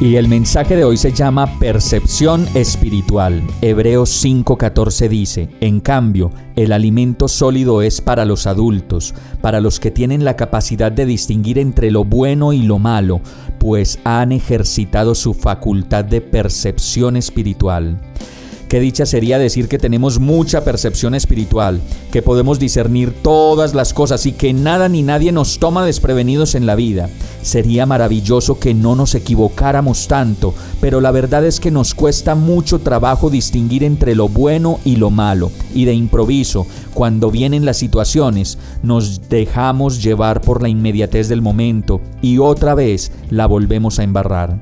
Y el mensaje de hoy se llama Percepción Espiritual. Hebreos 5:14 dice, En cambio, el alimento sólido es para los adultos, para los que tienen la capacidad de distinguir entre lo bueno y lo malo, pues han ejercitado su facultad de percepción espiritual. Qué dicha sería decir que tenemos mucha percepción espiritual, que podemos discernir todas las cosas y que nada ni nadie nos toma desprevenidos en la vida. Sería maravilloso que no nos equivocáramos tanto, pero la verdad es que nos cuesta mucho trabajo distinguir entre lo bueno y lo malo, y de improviso, cuando vienen las situaciones, nos dejamos llevar por la inmediatez del momento y otra vez la volvemos a embarrar.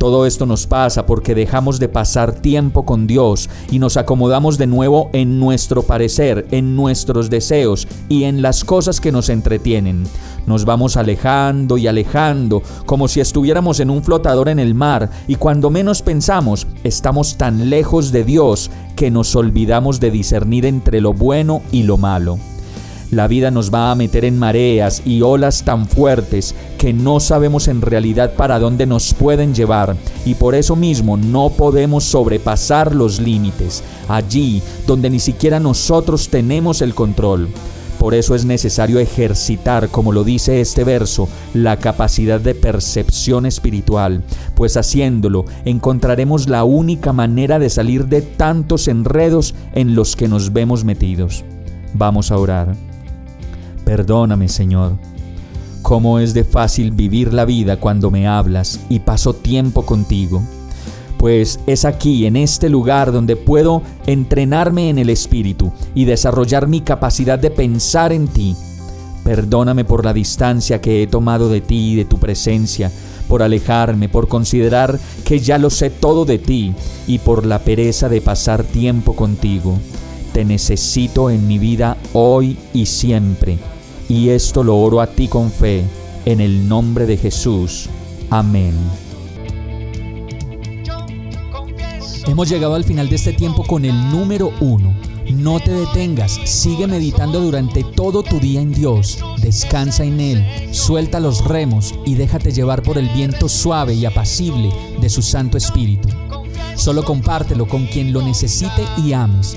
Todo esto nos pasa porque dejamos de pasar tiempo con Dios y nos acomodamos de nuevo en nuestro parecer, en nuestros deseos y en las cosas que nos entretienen. Nos vamos alejando y alejando como si estuviéramos en un flotador en el mar y cuando menos pensamos estamos tan lejos de Dios que nos olvidamos de discernir entre lo bueno y lo malo. La vida nos va a meter en mareas y olas tan fuertes que no sabemos en realidad para dónde nos pueden llevar y por eso mismo no podemos sobrepasar los límites, allí donde ni siquiera nosotros tenemos el control. Por eso es necesario ejercitar, como lo dice este verso, la capacidad de percepción espiritual, pues haciéndolo encontraremos la única manera de salir de tantos enredos en los que nos vemos metidos. Vamos a orar. Perdóname, Señor. Cómo es de fácil vivir la vida cuando me hablas y paso tiempo contigo. Pues es aquí, en este lugar, donde puedo entrenarme en el Espíritu y desarrollar mi capacidad de pensar en ti. Perdóname por la distancia que he tomado de ti y de tu presencia, por alejarme, por considerar que ya lo sé todo de ti y por la pereza de pasar tiempo contigo. Te necesito en mi vida hoy y siempre y esto lo oro a ti con fe, en el nombre de Jesús. Amén. Hemos llegado al final de este tiempo con el número uno. No te detengas, sigue meditando durante todo tu día en Dios, descansa en Él, suelta los remos y déjate llevar por el viento suave y apacible de su Santo Espíritu. Solo compártelo con quien lo necesite y ames